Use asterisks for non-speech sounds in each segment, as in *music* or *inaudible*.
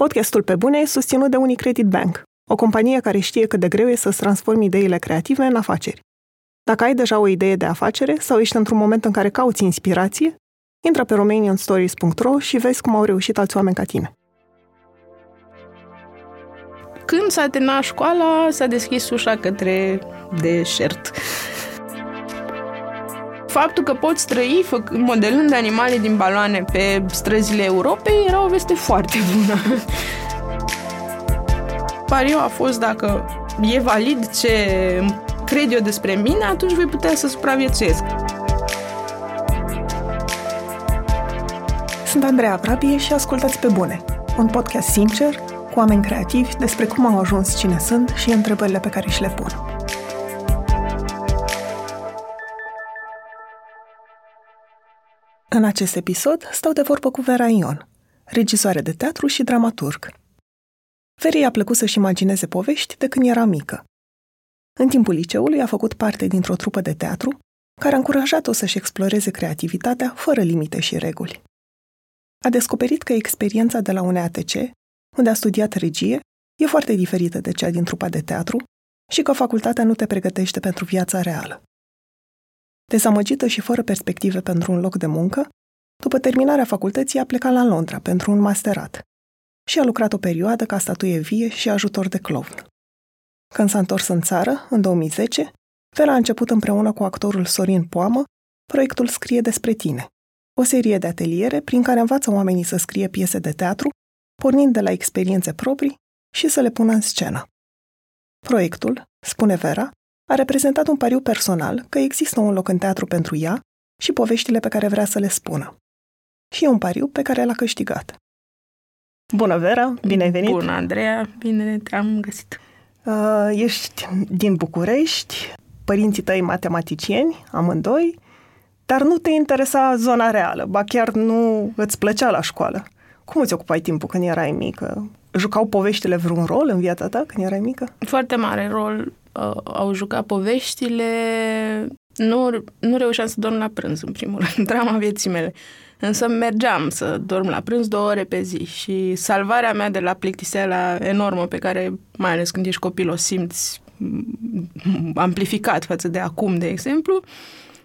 Podcastul Pe Bune e susținut de Unicredit Bank, o companie care știe cât de greu e să-ți transformi ideile creative în afaceri. Dacă ai deja o idee de afacere sau ești într-un moment în care cauți inspirație, intră pe romanianstories.ro și vezi cum au reușit alți oameni ca tine. Când s-a terminat școala, s-a deschis ușa către deșert. Faptul că poți trăi modelând animale din baloane pe străzile Europei era o veste foarte bună. *laughs* Pariu a fost dacă e valid ce cred eu despre mine, atunci voi putea să supraviețuiesc. Sunt Andreea Vrabie și ascultați pe bune. Un podcast sincer, cu oameni creativi despre cum au ajuns cine sunt și întrebările pe care și le pun. În acest episod stau de vorbă cu Vera Ion, regizoare de teatru și dramaturg. Verii a plăcut să-și imagineze povești de când era mică. În timpul liceului a făcut parte dintr-o trupă de teatru care a încurajat-o să-și exploreze creativitatea fără limite și reguli. A descoperit că experiența de la UNEATC, unde a studiat regie, e foarte diferită de cea din trupa de teatru și că facultatea nu te pregătește pentru viața reală. Dezamăgită și fără perspective pentru un loc de muncă, după terminarea facultății a plecat la Londra pentru un masterat și a lucrat o perioadă ca statuie vie și ajutor de clown. Când s-a întors în țară, în 2010, Vera a început împreună cu actorul Sorin Poamă proiectul Scrie despre tine, o serie de ateliere prin care învață oamenii să scrie piese de teatru, pornind de la experiențe proprii și să le pună în scenă. Proiectul, spune Vera, a reprezentat un pariu personal că există un loc în teatru pentru ea și poveștile pe care vrea să le spună. Și e un pariu pe care l-a câștigat. Bună, Vera! Bine ai venit! Bună, Andreea! Bine te-am găsit! Uh, ești din București, părinții tăi matematicieni, amândoi, dar nu te interesa zona reală, ba chiar nu îți plăcea la școală. Cum îți ocupai timpul când erai mică? Jucau poveștile vreun rol în viața ta când erai mică? Foarte mare rol uh, au jucat poveștile. Nu, nu reușeam să dorm la prânz, în primul rând, *laughs* drama vieții mele. Însă mergeam să dorm la prânz două ore pe zi și salvarea mea de la plictiseala enormă pe care, mai ales când ești copil, o simți amplificat față de acum, de exemplu,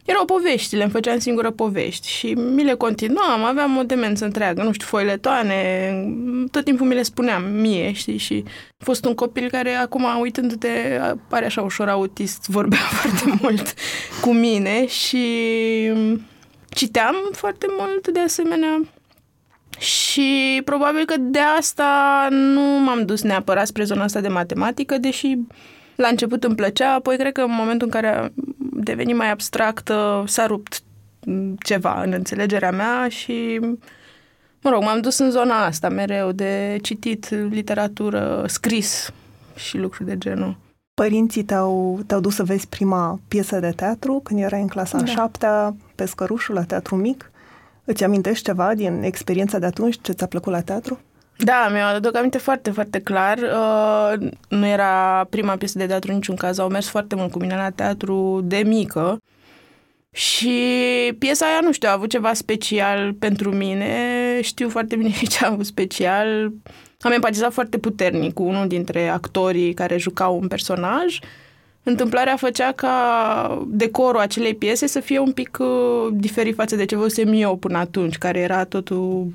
erau poveștile, îmi făceam singură povești și mi le continuam, aveam o demență întreagă, nu știu, foiletoane, tot timpul mi le spuneam mie, știi, și a fost un copil care acum, uitându-te, pare așa ușor autist, vorbea *laughs* foarte mult cu mine și citeam foarte mult de asemenea. Și probabil că de asta nu m-am dus neapărat spre zona asta de matematică, deși la început îmi plăcea, apoi cred că în momentul în care a devenit mai abstractă s-a rupt ceva în înțelegerea mea și mă rog, m-am dus în zona asta mereu de citit literatură, scris și lucruri de genul. Părinții te-au, te-au dus să vezi prima piesă de teatru când erai în clasa da. a șaptea, pe Scărușul, la Teatru Mic. Îți amintești ceva din experiența de atunci? Ce ți-a plăcut la teatru? Da, mi-o aduc aminte foarte, foarte clar. Uh, nu era prima piesă de teatru în niciun caz. Au mers foarte mult cu mine la teatru de mică. Și piesa aia, nu știu, a avut ceva special pentru mine. Știu foarte bine *laughs* ce a avut special. Am empatizat foarte puternic cu unul dintre actorii care jucau un personaj. Întâmplarea făcea ca decorul acelei piese să fie un pic uh, diferit față de ce văzusem eu până atunci, care era totul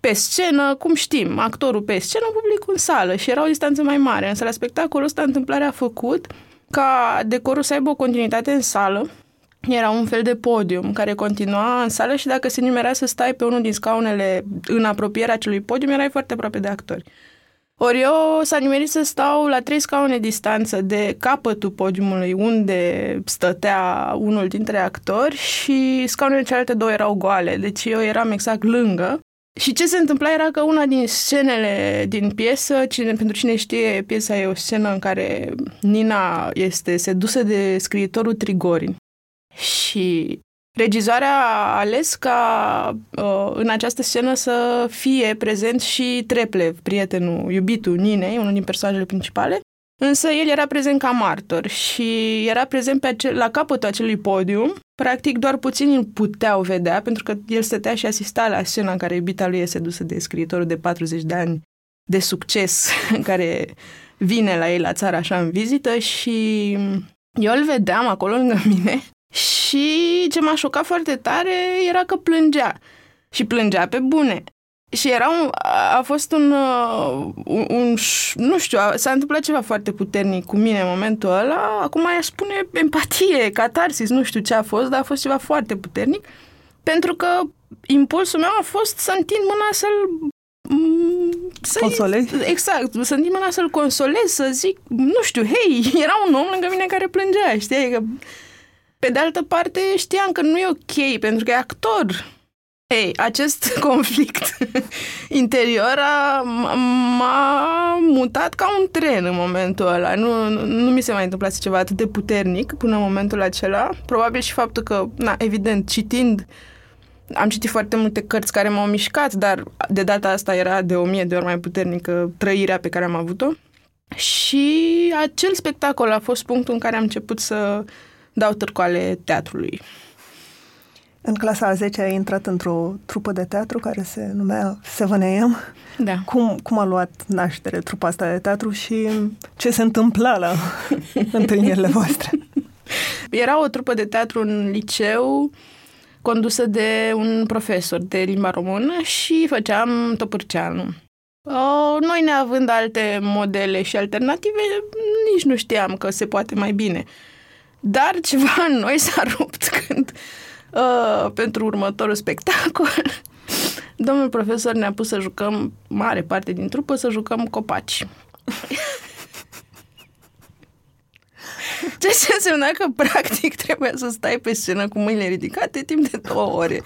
pe scenă, cum știm, actorul pe scenă, publicul în sală și era o distanță mai mare. Însă la spectacolul ăsta întâmplarea a făcut ca decorul să aibă o continuitate în sală. Era un fel de podium care continua în sală și dacă se nimerea să stai pe unul din scaunele în apropierea acelui podium, erai foarte aproape de actori. Ori eu s-a nimerit să stau la trei scaune distanță de capătul podiumului unde stătea unul dintre actori și scaunele celelalte două erau goale, deci eu eram exact lângă și ce se întâmpla era că una din scenele din piesă, cine, pentru cine știe, piesa e o scenă în care Nina este sedusă de scriitorul Trigorin. Și regizoarea a ales ca uh, în această scenă să fie prezent și Treplev, prietenul, iubitul Ninei, unul din personajele principale, Însă el era prezent ca martor și era prezent pe acel, la capătul acelui podium. Practic doar puțini îl puteau vedea pentru că el stătea și asista la scena în care iubita lui este dusă de scriitorul de 40 de ani de succes *laughs* care vine la ei la țară așa în vizită și eu îl vedeam acolo lângă *laughs* mine și ce m-a șocat foarte tare era că plângea. Și plângea pe bune. Și era un, a fost un, uh, un, un, nu știu, s-a întâmplat ceva foarte puternic cu mine în momentul ăla. Acum aș spune empatie, catarsis, nu știu ce a fost, dar a fost ceva foarte puternic. Pentru că impulsul meu a fost să întind mâna să-l să consolezi? Exact, să întind mâna să-l consolez, să zic, nu știu, hei, *laughs* era un om lângă mine care plângea, știi? Că, pe de altă parte, știam că nu e ok, pentru că e actor ei, acest *laughs* conflict *laughs* interior a, m-a mutat ca un tren în momentul ăla. Nu, nu, nu mi se mai întâmplase ceva atât de puternic până în momentul acela. Probabil și faptul că, na, evident, citind, am citit foarte multe cărți care m-au mișcat, dar de data asta era de o mie de ori mai puternică trăirea pe care am avut-o. Și acel spectacol a fost punctul în care am început să dau târcoale teatrului. În clasa a 10 ai intrat într-o trupă de teatru care se numea 7am. Da. Cum, cum a luat naștere trupa asta de teatru și ce se întâmpla la *laughs* întâlnirile voastre? Era o trupă de teatru în liceu condusă de un profesor de limba română și făceam Topârceanu. Noi neavând alte modele și alternative, nici nu știam că se poate mai bine. Dar ceva în noi s-a rupt când uh, pentru următorul spectacol. *laughs* Domnul profesor ne-a pus să jucăm, mare parte din trupă, să jucăm copaci. *laughs* Ce ce însemna că, practic, trebuia să stai pe scenă cu mâinile ridicate timp de două ore.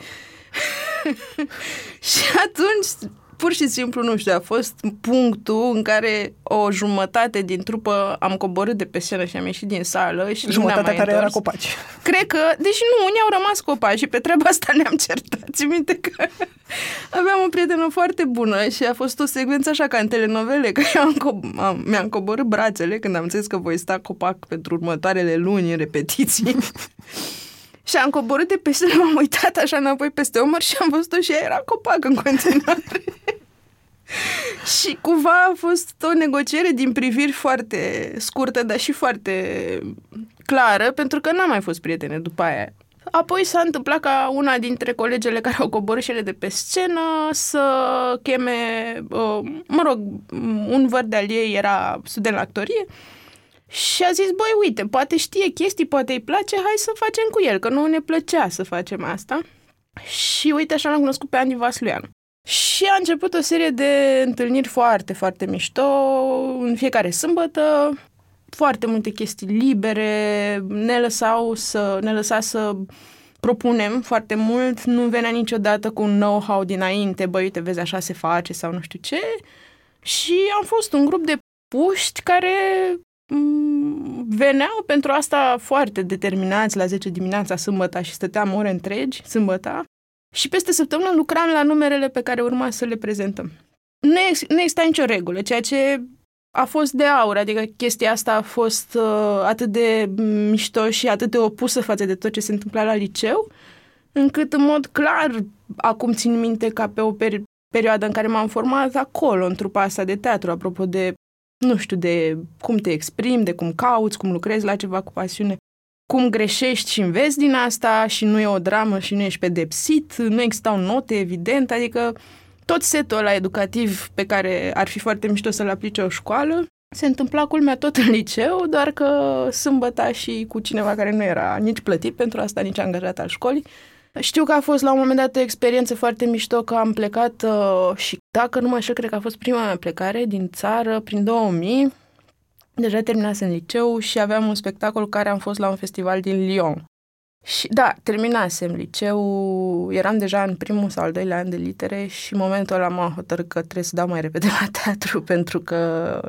*laughs* și atunci pur și simplu, nu știu, a fost punctul în care o jumătate din trupă am coborât de pe scenă și am ieșit din sală și Jumătatea mai care întors. era copaci. Cred că, deși nu, unii au rămas copaci și pe treaba asta ne-am certat. Ți minte că *laughs* aveam o prietenă foarte bună și a fost o secvență așa ca în telenovele, că eu am co- am, mi-am coborât brațele când am înțeles că voi sta copac pentru următoarele luni în repetiții. *laughs* Și am coborât de pe scenă, *laughs* m-am uitat așa înapoi peste omăr și am văzut-o și ea era copac în continuare. *laughs* și cumva a fost o negociere din priviri foarte scurtă, dar și foarte clară, pentru că n-am mai fost prietene după aia. Apoi s-a întâmplat ca una dintre colegele care au coborât și ele de pe scenă să cheme, uh, mă rog, un văr de-al ei era student la actorie și a zis, băi, uite, poate știe chestii, poate îi place, hai să facem cu el, că nu ne plăcea să facem asta. Și uite, așa l-am cunoscut pe Andy Vasluian. Și a început o serie de întâlniri foarte, foarte mișto, în fiecare sâmbătă, foarte multe chestii libere, ne lăsau să, ne lăsa să propunem foarte mult, nu venea niciodată cu un know-how dinainte, băi, uite, vezi, așa se face sau nu știu ce. Și am fost un grup de puști care Mm, veneau pentru asta foarte determinați la 10 dimineața sâmbătă și stăteam ore întregi sâmbătă și peste săptămână lucram la numerele pe care urma să le prezentăm. Nu, ex- nu exista nicio regulă, ceea ce a fost de aur, adică chestia asta a fost uh, atât de mișto și atât de opusă față de tot ce se întâmpla la liceu, încât în mod clar, acum țin minte ca pe o peri- perioadă în care m-am format acolo, în trupa asta de teatru, apropo de nu știu, de cum te exprimi, de cum cauți, cum lucrezi la ceva cu pasiune, cum greșești și înveți din asta și nu e o dramă și nu ești pedepsit, nu existau note, evident, adică tot setul ăla educativ pe care ar fi foarte mișto să-l aplice o școală, se întâmpla culmea tot în liceu, doar că sâmbăta și cu cineva care nu era nici plătit pentru asta, nici angajat al școlii, știu că a fost la un moment dat o experiență foarte mișto că am plecat uh, și dacă nu mă așa, cred că a fost prima mea plecare din țară prin 2000. Deja terminasem în liceu și aveam un spectacol care am fost la un festival din Lyon. Și da, terminasem liceu, eram deja în primul sau al doilea an de litere și în momentul ăla m-am hotărât că trebuie să dau mai repede la teatru *laughs* pentru că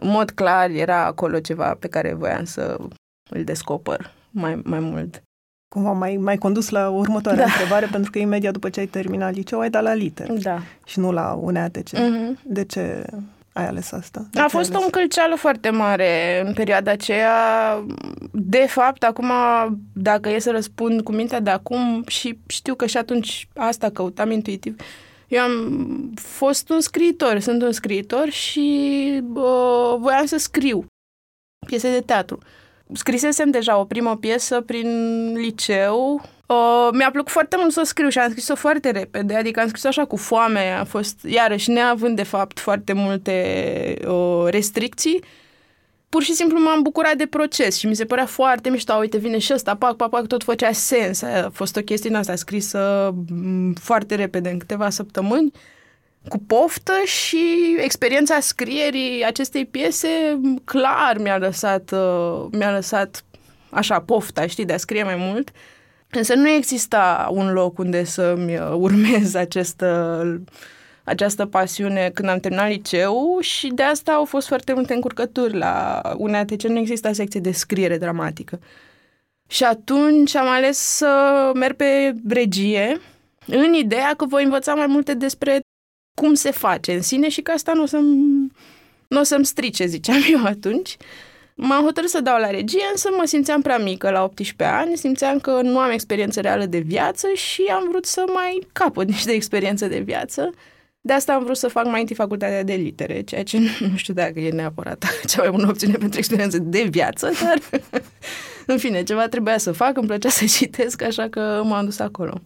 în mod clar era acolo ceva pe care voiam să îl descoper mai, mai mult cumva mai, mai condus la următoarea da. întrebare, pentru că imediat după ce ai terminat liceu ai dat la liter da. și nu la UNEATC. Mm-hmm. De ce ai ales asta? De a fost o încălceală foarte mare în perioada aceea. De fapt, acum, dacă e să răspund cu mintea de acum și știu că și atunci asta căutam intuitiv, Eu am fost un scriitor, sunt un scriitor și uh, voiam să scriu piese de teatru. Scrisesem deja o primă piesă prin liceu. Uh, mi-a plăcut foarte mult să scriu și am scris-o foarte repede, adică am scris așa cu foame, a fost, iarăși, neavând de fapt foarte multe uh, restricții, pur și simplu m-am bucurat de proces și mi se părea foarte mișto, uite, vine și ăsta, pac, pac, pac, tot făcea sens. A fost o chestie asta scrisă mm, foarte repede, în câteva săptămâni, cu poftă și experiența scrierii acestei piese clar mi-a lăsat, uh, mi-a lăsat așa pofta, știi, de a scrie mai mult. Însă nu exista un loc unde să-mi uh, urmez acest această pasiune când am terminat liceu și de asta au fost foarte multe încurcături la UNATC, nu exista secție de scriere dramatică. Și atunci am ales să merg pe regie în ideea că voi învăța mai multe despre cum se face în sine și că asta nu o să-mi, nu o să-mi strice, ziceam eu atunci. M-am hotărât să dau la regie, însă mă simțeam prea mică la 18 ani, simțeam că nu am experiență reală de viață și am vrut să mai capăt niște experiență de viață. De asta am vrut să fac mai întâi facultatea de litere, ceea ce nu știu dacă e neapărat *laughs* cea mai bună opțiune pentru experiență de viață, dar *laughs* în fine, ceva trebuia să fac, îmi plăcea să citesc, așa că m-am dus acolo.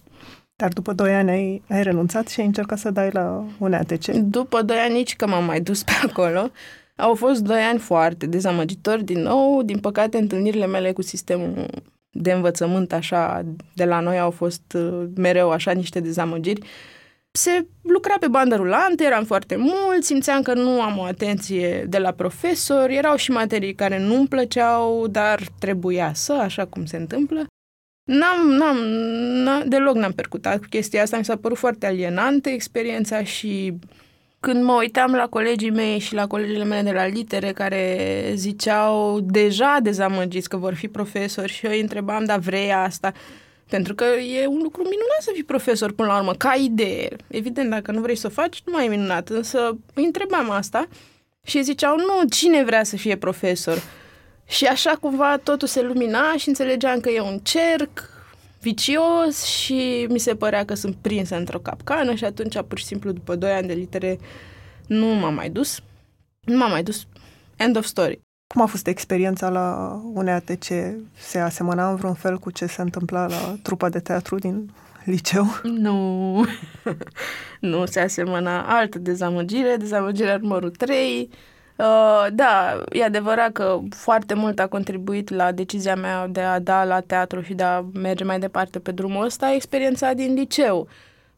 Dar după doi ani ai, ai renunțat și ai încercat să dai la un ATC? După doi ani nici că m-am mai dus pe acolo. Au fost doi ani foarte dezamăgitori din nou. Din păcate, întâlnirile mele cu sistemul de învățământ așa de la noi au fost uh, mereu așa niște dezamăgiri se lucra pe bandă rulantă, eram foarte mult, simțeam că nu am o atenție de la profesor, erau și materii care nu-mi plăceau, dar trebuia să, așa cum se întâmplă. N-am, n-am, n-am, deloc n-am percutat cu chestia asta, mi s-a părut foarte alienantă experiența și când mă uitam la colegii mei și la colegii mele de la litere care ziceau deja dezamăgiți că vor fi profesori și eu îi întrebam, dar vrei asta? Pentru că e un lucru minunat să fii profesor până la urmă, ca idee. Evident, dacă nu vrei să o faci, nu mai e minunat. Însă îi întrebam asta și ziceau, nu, cine vrea să fie profesor? Și așa cumva totul se lumina și înțelegeam că e un cerc vicios și mi se părea că sunt prinsă într-o capcană și atunci, pur și simplu, după 2 ani de litere, nu m-am mai dus. Nu m-am mai dus. End of story. Cum a fost experiența la UNEATC? Se asemăna în vreun fel cu ce se întâmpla la trupa de teatru din liceu? Nu, *laughs* nu se asemăna. Altă dezamăgire, dezamăgirea numărul 3. Uh, da, e adevărat că foarte mult a contribuit la decizia mea de a da la teatru și de a merge mai departe pe drumul ăsta experiența din liceu. Uh,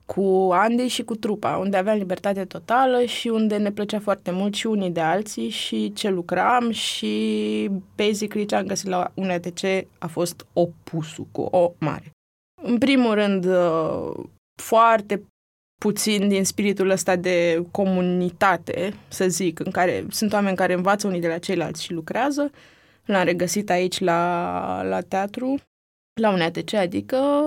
cu Andy și cu trupa, unde aveam libertate totală și unde ne plăcea foarte mult și unii de alții și ce lucram și basically ce am găsit la un ETC a fost opusul cu o mare. În primul rând, uh, foarte puțin din spiritul ăsta de comunitate, să zic, în care sunt oameni care învață unii de la ceilalți și lucrează. L-am regăsit aici la, la teatru la un ATC, adică,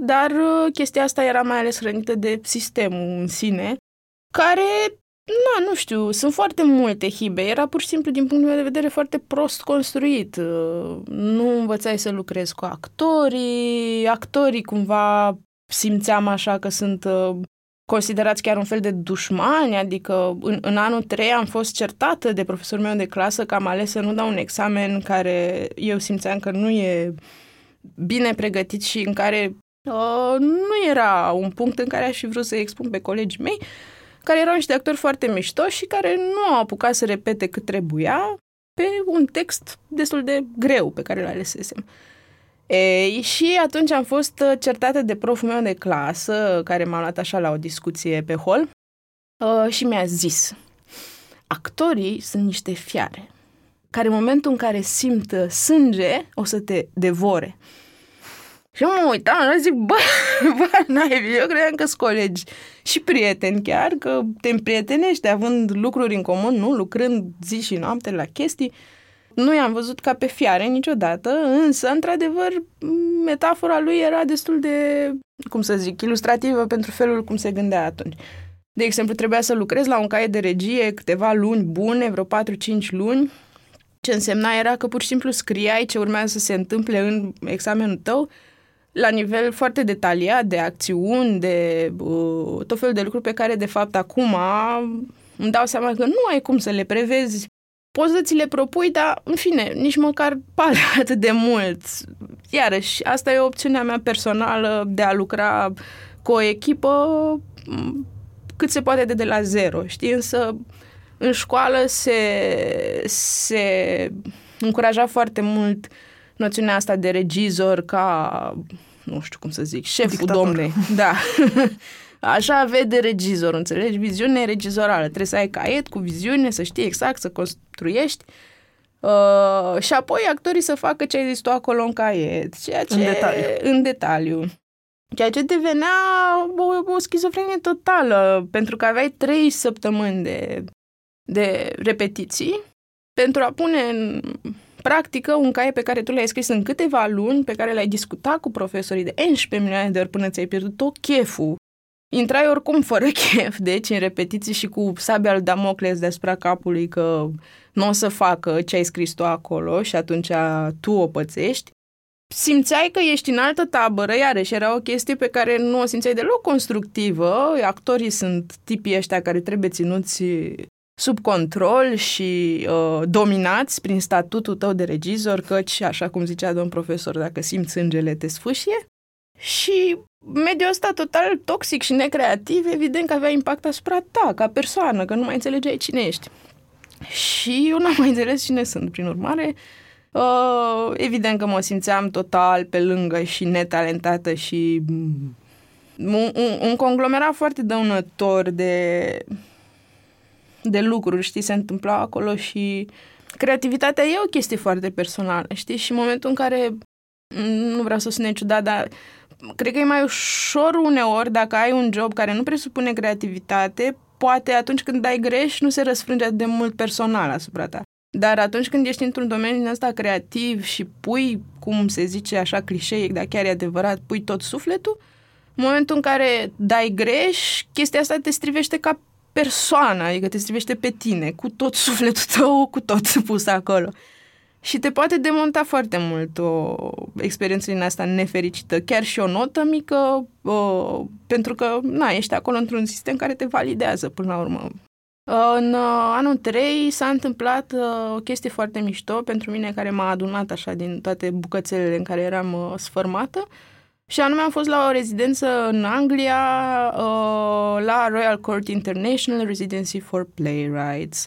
dar uh, chestia asta era mai ales hrănită de sistemul în sine, care, na, nu știu, sunt foarte multe hibe. Era pur și simplu, din punct de vedere, foarte prost construit. Uh, nu învățai să lucrezi cu actorii, actorii cumva simțeam așa că sunt uh, considerați chiar un fel de dușmani, adică în, în anul 3 am fost certată de profesorul meu de clasă că am ales să nu dau un examen care eu simțeam că nu e bine pregătit și în care uh, nu era un punct în care aș fi vrut să expun pe colegii mei, care erau niște actori foarte mișto și care nu au apucat să repete cât trebuia pe un text destul de greu pe care l alesesem. Ei, și atunci am fost certată de proful meu de clasă, care m-a luat așa la o discuție pe hol, uh, și mi-a zis, actorii sunt niște fiare care în momentul în care simt uh, sânge, o să te devore. Și eu mă uitam și zic, bă, *laughs* bă, n-ai, eu credeam că sunt colegi și prieteni chiar, că te împrietenești având lucruri în comun, nu? Lucrând zi și noapte la chestii. Nu i-am văzut ca pe fiare niciodată, însă, într-adevăr, metafora lui era destul de, cum să zic, ilustrativă pentru felul cum se gândea atunci. De exemplu, trebuia să lucrez la un caiet de regie câteva luni bune, vreo 4-5 luni, ce însemna era că pur și simplu scriai ce urmează să se întâmple în examenul tău la nivel foarte detaliat de acțiuni, de uh, tot felul de lucruri pe care, de fapt, acum îmi dau seama că nu ai cum să le prevezi. Poți să ți le propui, dar, în fine, nici măcar pare *laughs* atât de mult. Iarăși, asta e opțiunea mea personală de a lucra cu o echipă cât se poate de de la zero, știi? Însă, în școală se, se încuraja foarte mult noțiunea asta de regizor ca, nu știu cum să zic, șeful Dictator. domnei. Da. *laughs* Așa vede regizor, înțelegi? Viziune regizorală. Trebuie să ai caiet cu viziune, să știi exact, să construiești. Uh, și apoi actorii să facă ce ai zis tu acolo în caiet. Ceea ce, În detaliu. În detaliu. Ceea ce devenea o, o schizofrenie totală, pentru că aveai trei săptămâni de, de repetiții pentru a pune în practică un caiet pe care tu l-ai scris în câteva luni, pe care l-ai discutat cu profesorii de 11 milioane de ori până ți-ai pierdut tot cheful. Intrai oricum fără *laughs* chef, deci în repetiții și cu sabia lui Damocles deasupra capului că nu o să facă ce ai scris tu acolo și atunci tu o pățești. Simțeai că ești în altă tabără, iarăși era o chestie pe care nu o simțeai deloc constructivă. Actorii sunt tipii ăștia care trebuie ținuți sub control și uh, dominați prin statutul tău de regizor, căci, așa cum zicea domn profesor, dacă simți sângele, te sfâșie. Și mediul ăsta total toxic și necreativ, evident că avea impact asupra ta, ca persoană, că nu mai înțelegeai cine ești. Și eu n-am mai înțeles cine sunt, prin urmare. Uh, evident că mă simțeam total pe lângă și netalentată și mm, un, un, un conglomerat foarte dăunător de, de lucruri, știi, se întâmplau acolo și creativitatea e o chestie foarte personală, știi, și în momentul în care nu vreau să sune ciudat, dar cred că e mai ușor uneori dacă ai un job care nu presupune creativitate, poate atunci când dai greș nu se răsfrânge atât de mult personal asupra ta. Dar atunci când ești într-un domeniu din ăsta creativ și pui, cum se zice așa clișeic, dar chiar e adevărat, pui tot sufletul, în momentul în care dai greș, chestia asta te strivește ca persoană, adică te strivește pe tine, cu tot sufletul tău, cu tot *laughs* pus acolo. Și te poate demonta foarte mult o experiență din asta nefericită, chiar și o notă mică, o, pentru că, na, ești acolo într-un sistem care te validează până la urmă. În uh, anul 3 s-a întâmplat uh, o chestie foarte mișto pentru mine care m-a adunat așa din toate bucățelele în care eram uh, sfărmată și anume am fost la o rezidență în Anglia la Royal Court International Residency for Playwrights.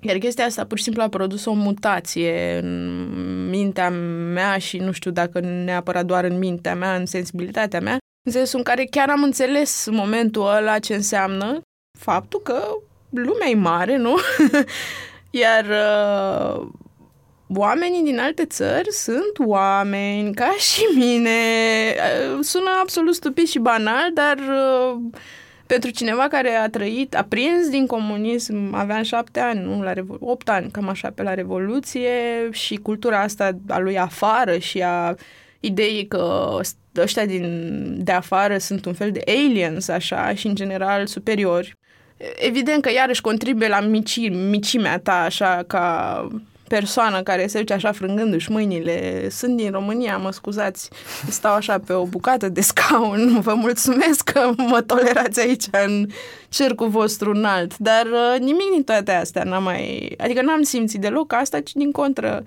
Iar chestia asta pur și simplu a produs o mutație în mintea mea și nu știu dacă neapărat doar în mintea mea, în sensibilitatea mea, în sensul în care chiar am înțeles în momentul ăla ce înseamnă faptul că lumea e mare, nu? *laughs* Iar uh, oamenii din alte țări sunt oameni, ca și mine. Uh, sună absolut stupid și banal, dar uh, pentru cineva care a trăit, a prins din comunism, aveam șapte ani, nu, la Revo- opt ani, cam așa, pe la Revoluție și cultura asta a lui afară și a ideii că ăștia din, de afară sunt un fel de aliens, așa, și în general superiori. Evident că iarăși contribuie la mici, micimea ta, așa, ca persoană care se duce așa frângându-și mâinile. Sunt din România, mă scuzați, stau așa pe o bucată de scaun. *laughs* Vă mulțumesc că mă tolerați aici în cercul vostru înalt. Dar uh, nimic din toate astea n-am mai... Adică n-am simțit deloc asta, ci din contră.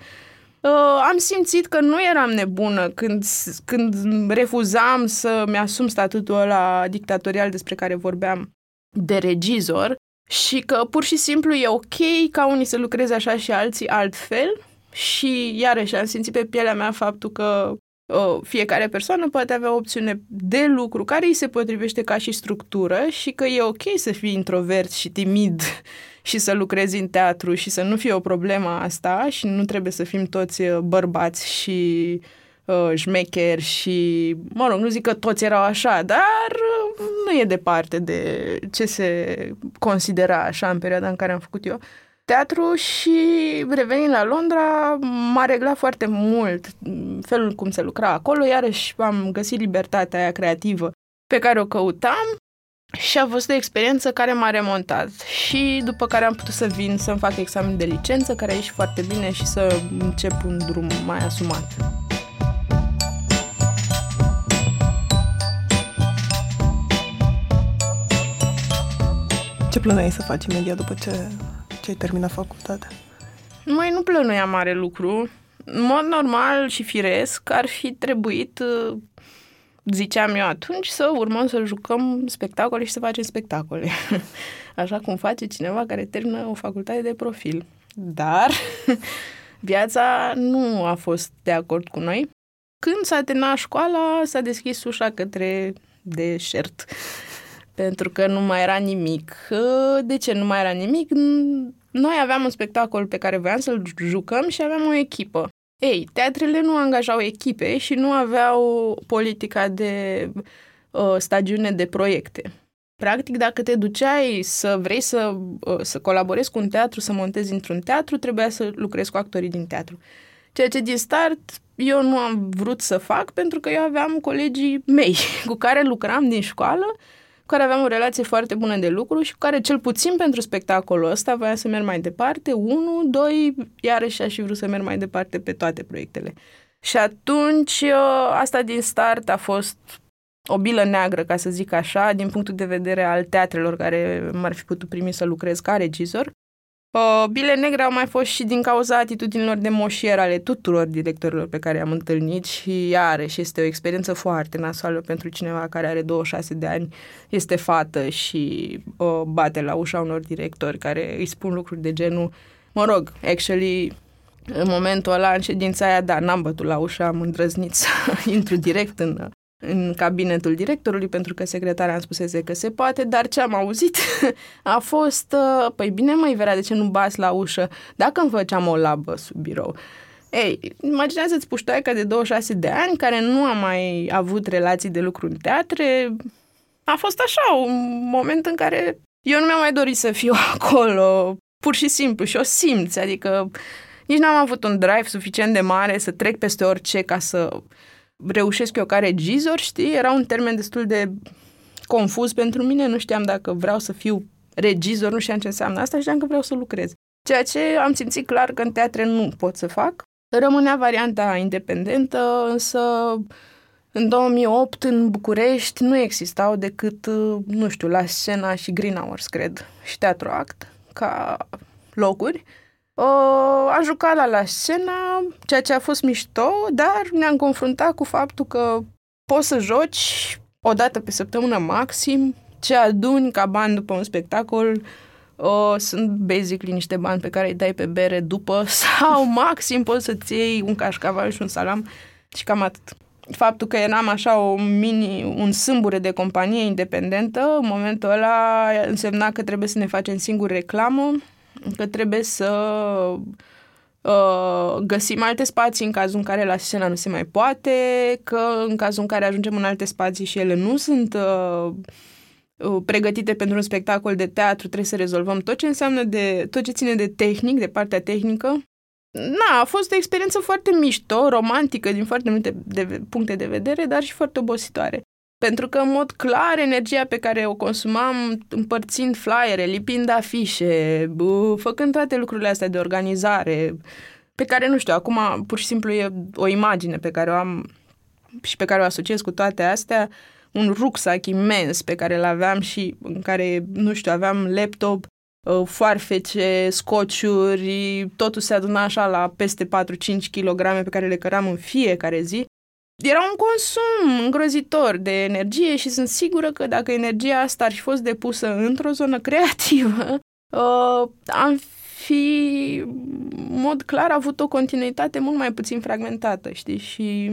Uh, am simțit că nu eram nebună când, când refuzam să-mi asum statutul ăla dictatorial despre care vorbeam de regizor și că pur și simplu e ok ca unii să lucreze așa și alții altfel. Și iarăși am simțit pe pielea mea faptul că uh, fiecare persoană poate avea o opțiune de lucru care îi se potrivește ca și structură și că e ok să fii introvert și timid *laughs* și să lucrezi în teatru și să nu fie o problemă asta și nu trebuie să fim toți uh, bărbați și uh, șmecheri și, mă rog, nu zic că toți erau așa, dar uh, nu e departe de ce se considera așa în perioada în care am făcut eu teatru și revenind la Londra m-a reglat foarte mult felul cum se lucra acolo, iarăși am găsit libertatea aia creativă pe care o căutam și a fost o experiență care m-a remontat și după care am putut să vin să-mi fac examen de licență, care a ieșit foarte bine și să încep un drum mai asumat. Ce plăneai să faci imediat după ce, ce ai terminat facultatea? Mai nu plănuia mare lucru. În mod normal și firesc ar fi trebuit, uh, ziceam eu atunci, să urmăm să jucăm spectacole și să facem spectacole. *laughs* Așa cum face cineva care termină o facultate de profil. Dar *laughs* viața nu a fost de acord cu noi. Când s-a terminat școala, s-a deschis ușa către deșert pentru că nu mai era nimic. De ce nu mai era nimic? Noi aveam un spectacol pe care voiam să-l jucăm și aveam o echipă. Ei, teatrele nu angajau echipe și nu aveau politica de uh, stagiune de proiecte. Practic, dacă te duceai să vrei să, uh, să colaborezi cu un teatru, să montezi într-un teatru, trebuia să lucrezi cu actorii din teatru. Ceea ce din start eu nu am vrut să fac pentru că eu aveam colegii mei *laughs* cu care lucram din școală cu care aveam o relație foarte bună de lucru și cu care, cel puțin pentru spectacolul ăsta, voiam să merg mai departe. Unu, doi, iarăși aș fi vrut să merg mai departe pe toate proiectele. Și atunci, ă, asta din start a fost o bilă neagră, ca să zic așa, din punctul de vedere al teatrelor care m-ar fi putut primi să lucrez ca regizor. Uh, bile negre au mai fost și din cauza atitudinilor de moșier ale tuturor directorilor pe care am întâlnit și iarăși este o experiență foarte nasoală pentru cineva care are 26 de ani, este fată și uh, bate la ușa unor directori care îi spun lucruri de genul Mă rog, actually, în momentul ăla, în ședința aia, da, n-am bătut la ușă, am îndrăznit să *laughs* intru direct în în cabinetul directorului pentru că secretarea am spusese că se poate, dar ce am auzit *laughs* a fost, uh, păi bine măi Vera, de ce nu bați la ușă? Dacă îmi făceam o labă sub birou. Ei, imaginează-ți puștoaica de 26 de ani care nu a mai avut relații de lucru în teatre. A fost așa, un moment în care eu nu mi-am mai dorit să fiu *laughs* acolo, pur și simplu, și o simți, adică nici n-am avut un drive suficient de mare să trec peste orice ca să reușesc eu ca regizor, știi? Era un termen destul de confuz pentru mine, nu știam dacă vreau să fiu regizor, nu știam ce înseamnă asta, știam că vreau să lucrez. Ceea ce am simțit clar că în teatre nu pot să fac. Rămânea varianta independentă, însă în 2008 în București nu existau decât, nu știu, la scena și Green Hours, cred, și Teatru Act, ca locuri. Uh, a jucat la la scena, ceea ce a fost mișto, dar ne-am confruntat cu faptul că poți să joci o dată pe săptămână maxim, ce aduni ca bani după un spectacol uh, sunt basically niște bani pe care îi dai pe bere după *laughs* sau maxim poți să-ți iei un cașcaval și un salam și cam atât. Faptul că eram așa o mini, un sâmbure de companie independentă, în momentul ăla însemna că trebuie să ne facem singur reclamă, că trebuie să uh, găsim alte spații în cazul în care la scena nu se mai poate, că în cazul în care ajungem în alte spații și ele nu sunt uh, uh, pregătite pentru un spectacol de teatru, trebuie să rezolvăm tot ce înseamnă de, tot ce ține de tehnic, de partea tehnică. Na, a fost o experiență foarte mișto, romantică din foarte multe de, puncte de vedere, dar și foarte obositoare. Pentru că, în mod clar, energia pe care o consumam împărțind flyere, lipind afișe, făcând toate lucrurile astea de organizare, pe care, nu știu, acum pur și simplu e o imagine pe care o am și pe care o asociez cu toate astea, un rucsac imens pe care îl aveam și în care, nu știu, aveam laptop, uh, foarfece, scociuri, totul se aduna așa la peste 4-5 kg pe care le căram în fiecare zi era un consum îngrozitor de energie și sunt sigură că dacă energia asta ar fi fost depusă într-o zonă creativă, *laughs* uh, am fi, în mod clar, avut o continuitate mult mai puțin fragmentată, știi? Și,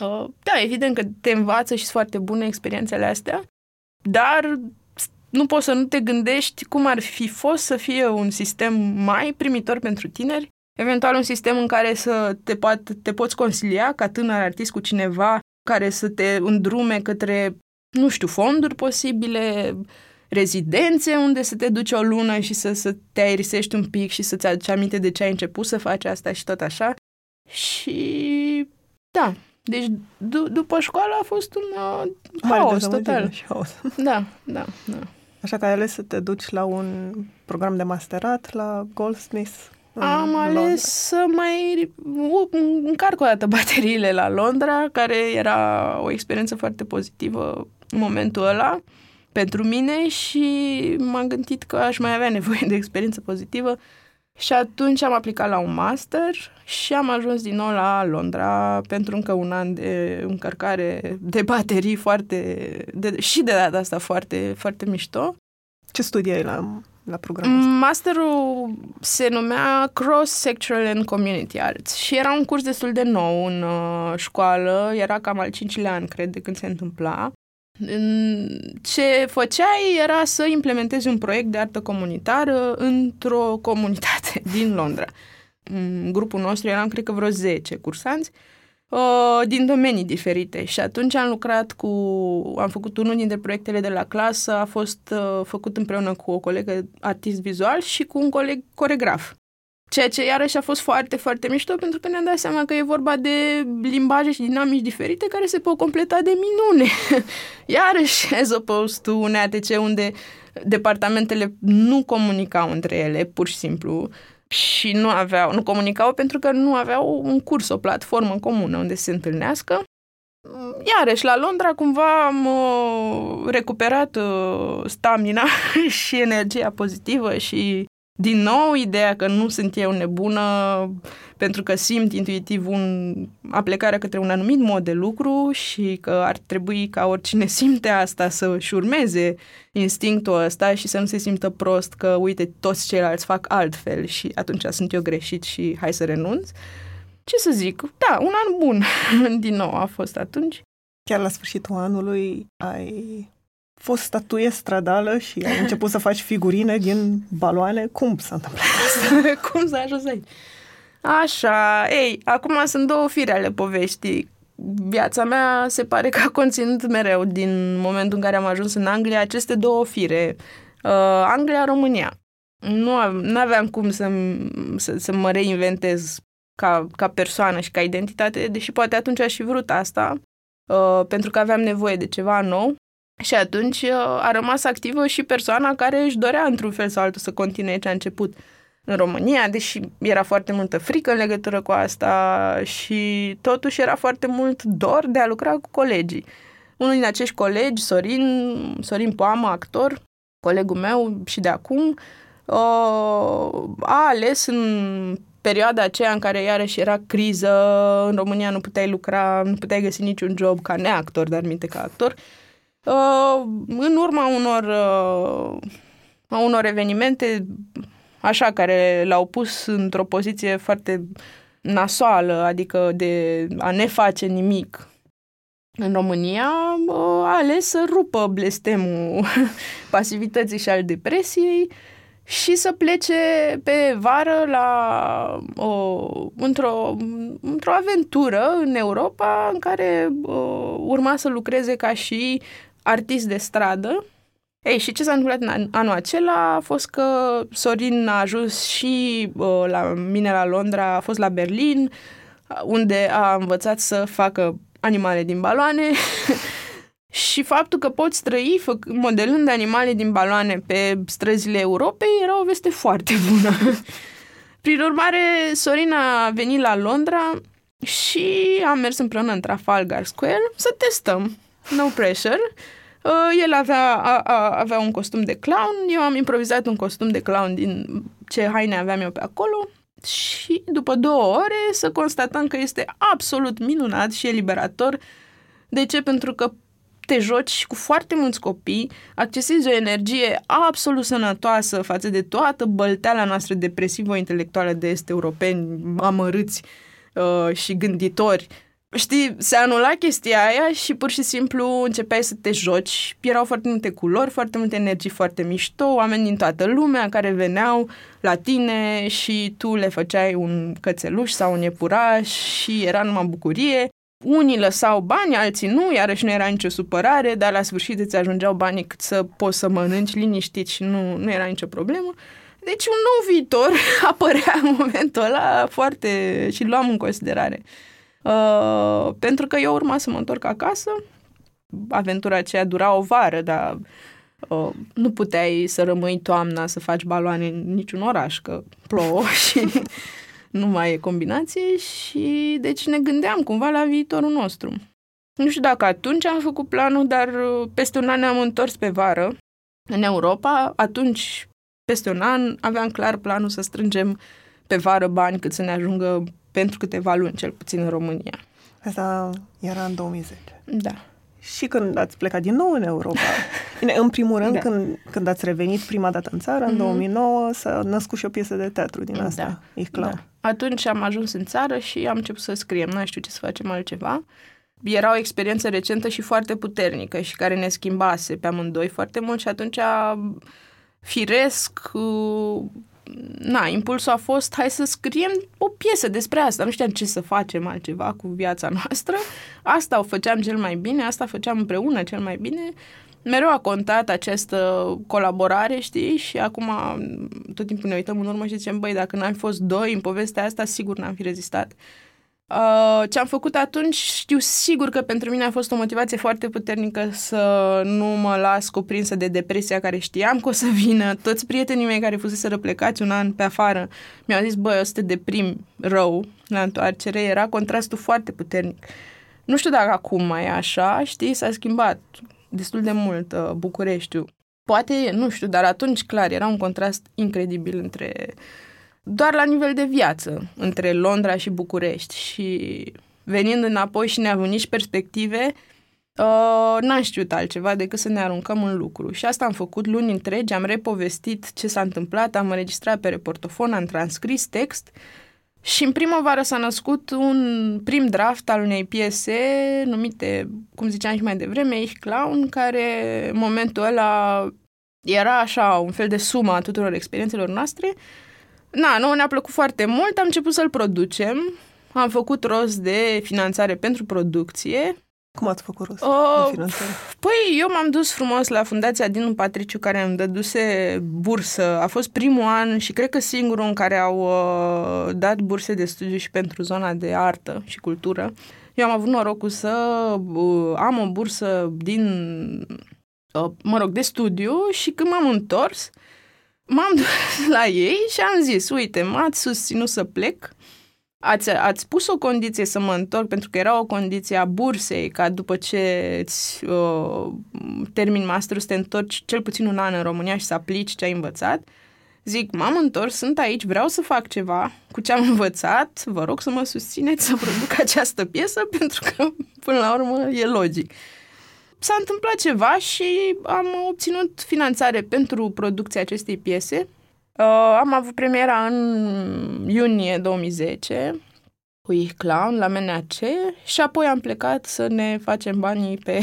uh, da, evident că te învață și sunt foarte bune experiențele astea, dar nu poți să nu te gândești cum ar fi fost să fie un sistem mai primitor pentru tineri Eventual un sistem în care să te, poat, te poți consilia ca tânăr artist cu cineva care să te îndrume către, nu știu, fonduri posibile, rezidențe unde să te duci o lună și să, să te aerisești un pic și să-ți aduci aminte de ce ai început să faci asta și tot așa. Și da, deci d- după școală a fost un uh, haos total. Și haos. Da, da, da. Așa că ai ales să te duci la un program de masterat la Goldsmith am ales să mai încarc o dată *laughs* bateriile la Londra, care era o experiență foarte pozitivă în momentul ăla. pentru mine și m-am gândit că aș mai avea nevoie *laughs* de experiență pozitivă și atunci am aplicat la un master și am ajuns din nou la Londra pentru încă un an de încărcare de baterii foarte, de, și de data asta foarte, foarte mișto. Ce studiai la, la programul ăsta? Masterul se numea Cross-Sectoral and Community Arts și era un curs destul de nou în uh, școală, era cam al cincilea an, cred, de când se întâmpla. Ce făceai era să implementezi un proiect de artă comunitară într-o comunitate *laughs* din Londra. În grupul nostru eram, cred că, vreo 10 cursanți uh, din domenii diferite și atunci am lucrat cu, am făcut unul dintre proiectele de la clasă, a fost uh, făcut împreună cu o colegă artist vizual și cu un coleg coregraf. Ceea ce iarăși a fost foarte, foarte mișto pentru că ne-am dat seama că e vorba de limbaje și dinamici diferite care se pot completa de minune. *laughs* iarăși, as opposed to un ATC unde departamentele nu comunicau între ele, pur și simplu, și nu aveau, nu comunicau pentru că nu aveau un curs, o platformă comună unde se întâlnească. Iarăși, la Londra cumva am uh, recuperat uh, stamina *laughs* și energia pozitivă și din nou, ideea că nu sunt eu nebună pentru că simt intuitiv un, aplecarea către un anumit mod de lucru și că ar trebui ca oricine *laughs* simte asta să-și urmeze instinctul ăsta și să nu se simtă prost că, uite, toți ceilalți fac altfel și atunci sunt eu greșit și hai să renunț. Ce să zic? Da, un an bun *laughs* din nou a fost atunci. Chiar la sfârșitul anului ai fost statuie stradală și ai început să faci figurine din baloane. Cum s-a întâmplat asta? *laughs* Cum s-a ajuns aici? Așa, ei, acum sunt două fire ale poveștii. Viața mea se pare că a conținut mereu, din momentul în care am ajuns în Anglia, aceste două fire. Uh, Anglia-România. Nu aveam cum să, să, să mă reinventez ca, ca persoană și ca identitate, deși poate atunci aș fi vrut asta, uh, pentru că aveam nevoie de ceva nou și atunci uh, a rămas activă și persoana care își dorea într-un fel sau altul să continue ce a început în România, deși era foarte multă frică în legătură cu asta și totuși era foarte mult dor de a lucra cu colegii. Unul din acești colegi, Sorin, Sorin Poamă, actor, colegul meu și de acum, uh, a ales în perioada aceea în care iarăși era criză, în România nu puteai lucra, nu puteai găsi niciun job ca neactor, dar minte ca actor, Uh, în urma unor, uh, a unor evenimente așa care l-au pus într-o poziție foarte nasoală, adică de a ne face nimic. În România, uh, a ales să rupă blestemul *laughs* pasivității și al depresiei și să plece pe vară la o, într-o, într-o aventură în Europa în care uh, urma să lucreze ca și artist de stradă. Ei, și ce s-a întâmplat în anul acela a fost că Sorin a ajuns și uh, la mine la Londra, a fost la Berlin, unde a învățat să facă animale din baloane *laughs* și faptul că poți trăi modelând animale din baloane pe străzile Europei era o veste foarte bună. *laughs* Prin urmare, Sorin a venit la Londra și am mers împreună în Trafalgar Square să testăm no pressure. Uh, el avea, a, a, avea un costum de clown, eu am improvizat un costum de clown din ce haine aveam eu pe acolo și după două ore să constatăm că este absolut minunat și eliberator. De ce? Pentru că te joci cu foarte mulți copii, accesezi o energie absolut sănătoasă față de toată bălteala noastră depresivă-intelectuală de est europeni amărâți uh, și gânditori știi, se anula chestia aia și pur și simplu începeai să te joci. Erau foarte multe culori, foarte multe energii foarte mișto, oameni din toată lumea care veneau la tine și tu le făceai un cățeluș sau un iepuraș și era numai bucurie. Unii lăsau bani, alții nu, iarăși nu era nicio supărare, dar la sfârșit îți ajungeau banii cât să poți să mănânci liniștit și nu, nu era nicio problemă. Deci un nou viitor *laughs* apărea în momentul ăla foarte și luam în considerare. Uh, pentru că eu urma să mă întorc acasă. Aventura aceea dura o vară, dar uh, nu puteai să rămâi toamna să faci baloane în niciun oraș, că plouă *laughs* și nu mai e combinație și deci ne gândeam cumva la viitorul nostru. Nu știu dacă atunci am făcut planul, dar uh, peste un an ne-am întors pe vară în Europa. Atunci, peste un an, aveam clar planul să strângem pe vară bani cât să ne ajungă pentru câteva luni, cel puțin în România. Asta era în 2010. Da. Și când ați plecat din nou în Europa, bine, în primul rând, *laughs* da. când, când ați revenit prima dată în țară, în mm-hmm. 2009, s-a născut și o piesă de teatru din asta, da. e clar. Da. Atunci am ajuns în țară și am început să scriem, nu știu ce să facem altceva. Era o experiență recentă și foarte puternică și care ne schimbase pe amândoi foarte mult și atunci firesc na, impulsul a fost hai să scriem o piesă despre asta. Nu știam ce să facem altceva cu viața noastră. Asta o făceam cel mai bine, asta făceam împreună cel mai bine. Mereu a contat această colaborare, știi? Și acum tot timpul ne uităm în urmă și zicem, băi, dacă n-am fost doi în povestea asta, sigur n-am fi rezistat. Uh, ce am făcut atunci, știu sigur că pentru mine a fost o motivație foarte puternică să nu mă las cuprinsă de depresia care știam că o să vină. Toți prietenii mei care fusese răplecați un an pe afară mi-au zis, băi, o să te deprim rău la întoarcere. Era contrastul foarte puternic. Nu știu dacă acum mai e așa, știi, s-a schimbat destul de mult uh, Bucureștiul. Poate e, nu știu, dar atunci, clar, era un contrast incredibil între doar la nivel de viață între Londra și București și venind înapoi și neavând nici perspective, uh, n-am știut altceva decât să ne aruncăm în lucru. Și asta am făcut luni întregi, am repovestit ce s-a întâmplat, am înregistrat pe reportofon, am transcris text și în primăvară s-a născut un prim draft al unei piese numite, cum ziceam și mai devreme, Ich Clown, care în momentul ăla era așa un fel de sumă a tuturor experiențelor noastre Na, nu ne-a plăcut foarte mult, am început să-l producem, am făcut rost de finanțare pentru producție. Cum ați făcut rost uh, de finanțare? Păi, eu m-am dus frumos la Fundația Dinu Patriciu, care îmi dăduse bursă. A fost primul an și cred că singurul în care au uh, dat burse de studiu și pentru zona de artă și cultură. Eu am avut norocul să uh, am o bursă din, uh, mă rog, de studiu și când m-am întors, uh, m-am dus *laughs* la ei și am zis, uite, m-ați susținut să plec, ați, ați pus o condiție să mă întorc, pentru că era o condiție a bursei, ca după ce îți uh, termin masterul să te întorci cel puțin un an în România și să aplici ce ai învățat. Zic, m-am întors, sunt aici, vreau să fac ceva cu ce am învățat, vă rog să mă susțineți să produc *laughs* această piesă, pentru că, până la urmă, e logic s-a întâmplat ceva și am obținut finanțare pentru producția acestei piese. Uh, am avut premiera în iunie 2010 cu Ich Clown la MNAC și apoi am plecat să ne facem banii pe...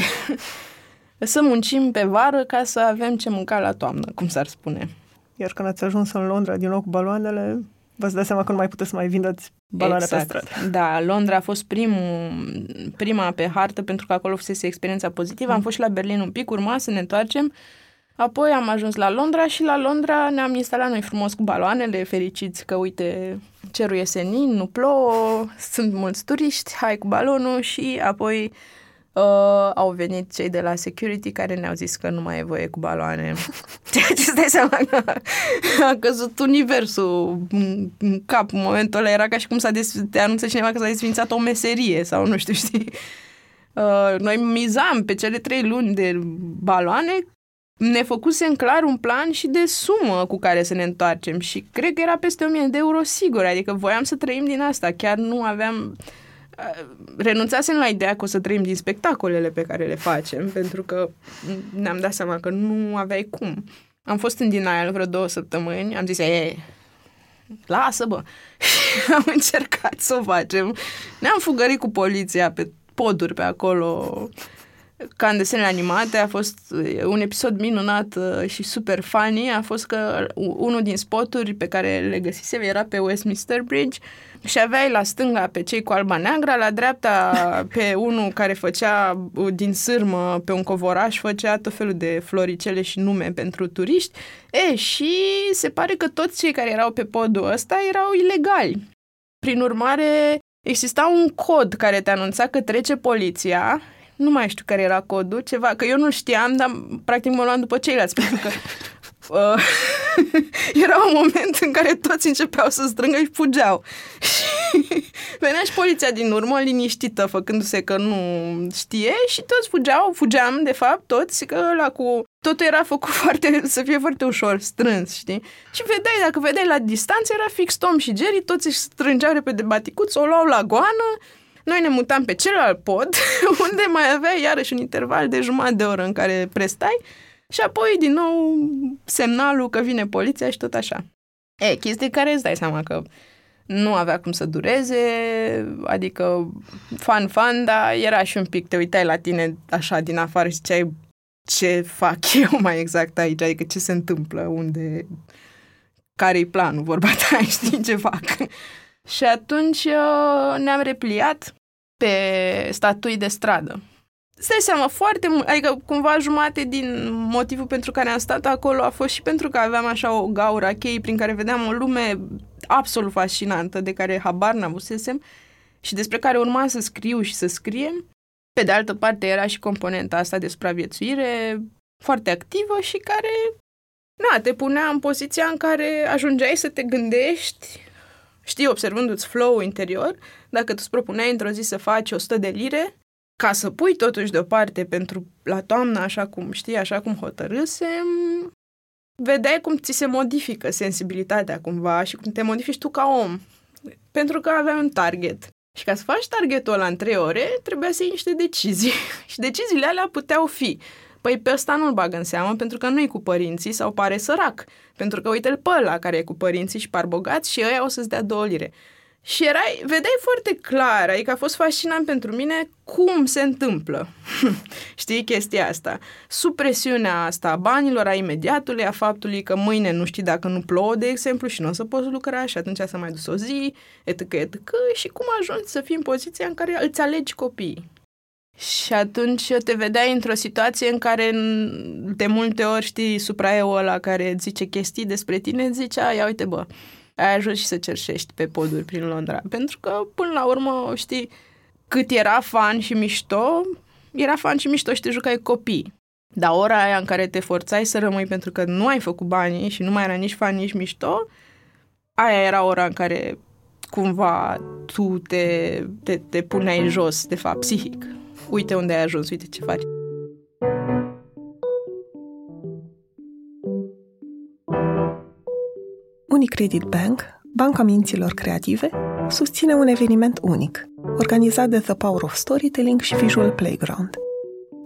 *laughs* să muncim pe vară ca să avem ce mânca la toamnă, cum s-ar spune. Iar când ați ajuns în Londra din nou cu baloanele, v-ați dat seama că nu mai puteți să mai vindeți baloane exact. pe stradă. Da, Londra a fost primul, prima pe hartă pentru că acolo fusese experiența pozitivă. Mm. Am fost și la Berlin un pic, urma să ne întoarcem. Apoi am ajuns la Londra și la Londra ne-am instalat noi frumos cu baloanele, fericiți că, uite, cerul e senin, nu plouă, sunt mulți turiști, hai cu balonul și apoi uh, au venit cei de la security care ne-au zis că nu mai e voie cu baloane. *laughs* Ceea ce stai seama că a căzut universul în cap. În momentul ăla era ca și cum s-a des- te anunță cineva că s-a desfințat o meserie sau nu știu, *laughs* știi. Uh, noi mizam pe cele trei luni de baloane ne în clar un plan și de sumă cu care să ne întoarcem și cred că era peste 1000 de euro sigur, adică voiam să trăim din asta, chiar nu aveam renunțasem la ideea că o să trăim din spectacolele pe care le facem, pentru că ne-am dat seama că nu aveai cum. Am fost în denial vreo două săptămâni, am zis, e, lasă bă, *laughs* și am încercat să o facem. Ne-am fugărit cu poliția pe poduri pe acolo, ca în desenele animate, a fost un episod minunat uh, și super funny, a fost că unul din spoturi pe care le găsisem era pe Westminster Bridge și aveai la stânga pe cei cu alba neagră, la dreapta *laughs* pe unul care făcea uh, din sârmă pe un covoraș, făcea tot felul de floricele și nume pentru turiști. E, și se pare că toți cei care erau pe podul ăsta erau ilegali. Prin urmare, exista un cod care te anunța că trece poliția nu mai știu care era codul, ceva, că eu nu știam, dar practic mă luam după ceilalți, pentru că *laughs* uh, *laughs* era un moment în care toți începeau să strângă și fugeau. *laughs* Și venea și poliția din urmă, liniștită, făcându-se că nu știe și toți fugeau, fugeam, de fapt, toți, că ăla cu... Totul era făcut foarte, să fie foarte ușor, strâns, știi? Și vedeai, dacă vedeai la distanță, era fix Tom și Jerry, toți își strângeau repede baticuț, o luau la goană, noi ne mutam pe celălalt pod, *laughs* unde mai avea iarăși un interval de jumătate de oră în care prestai și apoi, din nou, semnalul că vine poliția și tot așa. E, chestii care îți dai seama că nu avea cum să dureze, adică fan, fan, dar era și un pic, te uitai la tine așa din afară și ziceai ce fac *laughs* eu mai exact aici, adică ce se întâmplă, unde, care-i planul, vorba ta, *laughs* știi ce fac. și atunci uh, ne-am repliat pe statui de stradă. Stai seama, foarte mult, adică cumva jumate din motivul pentru care am stat acolo a fost și pentru că aveam așa o gaură a cheii prin care vedeam o lume absolut fascinantă de care habar n-avusesem și despre care urma să scriu și să scriem. Pe de altă parte era și componenta asta de supraviețuire foarte activă și care na, te punea în poziția în care ajungeai să te gândești, știi, observându-ți flow interior, dacă tu îți propuneai într-o zi să faci 100 de lire, ca să pui totuși deoparte pentru la toamnă, așa cum știi, așa cum hotărâsem, vedeai cum ți se modifică sensibilitatea cumva și cum te modifici tu ca om. Pentru că aveai un target. Și ca să faci targetul ăla în trei ore, trebuia să iei niște decizii. *laughs* și deciziile alea puteau fi. Păi pe ăsta nu-l bag în seamă pentru că nu-i cu părinții sau pare sărac. Pentru că uite-l pe ăla care e cu părinții și par bogați și ăia o să-ți dea două lire. Și erai, vedeai foarte clar, adică a fost fascinant pentru mine cum se întâmplă. *laughs* știi chestia asta? Sub presiunea asta a banilor, a imediatului, a faptului că mâine nu știi dacă nu plouă, de exemplu, și nu o să poți lucra și atunci să mai dus o zi, etc., etc., și cum ajungi să fii în poziția în care îți alegi copiii. Și atunci te vedeai într-o situație în care de multe ori știi supraeul ăla care zice chestii despre tine, zicea, ia uite bă, ai ajuns și să cerșești pe poduri prin Londra. Pentru că, până la urmă, știi, cât era fan și mișto, era fan și mișto și te jucai copii. Dar ora aia în care te forțai să rămâi pentru că nu ai făcut banii și nu mai era nici fan, nici mișto, aia era ora în care cumva tu te, te, te puneai jos, de fapt, psihic. Uite unde ai ajuns, uite ce faci. Unicredit Bank, Banca Minților Creative, susține un eveniment unic, organizat de The Power of Storytelling și Visual Playground.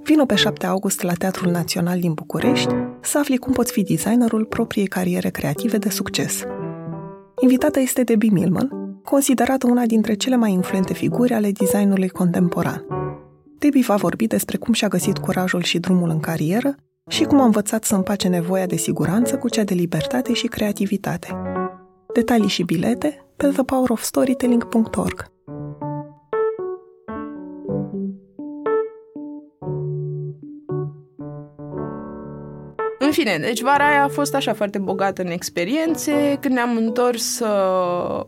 Vino pe 7 august la Teatrul Național din București să afli cum poți fi designerul propriei cariere creative de succes. Invitată este Debbie Millman, considerată una dintre cele mai influente figuri ale designului contemporan. Debbie va vorbi despre cum și-a găsit curajul și drumul în carieră și cum a învățat să împace nevoia de siguranță cu cea de libertate și creativitate. Detalii și bilete pe thepowerofstorytelling.org. În fine, deci vara aia a fost așa foarte bogată în experiențe. Când ne-am întors, uh,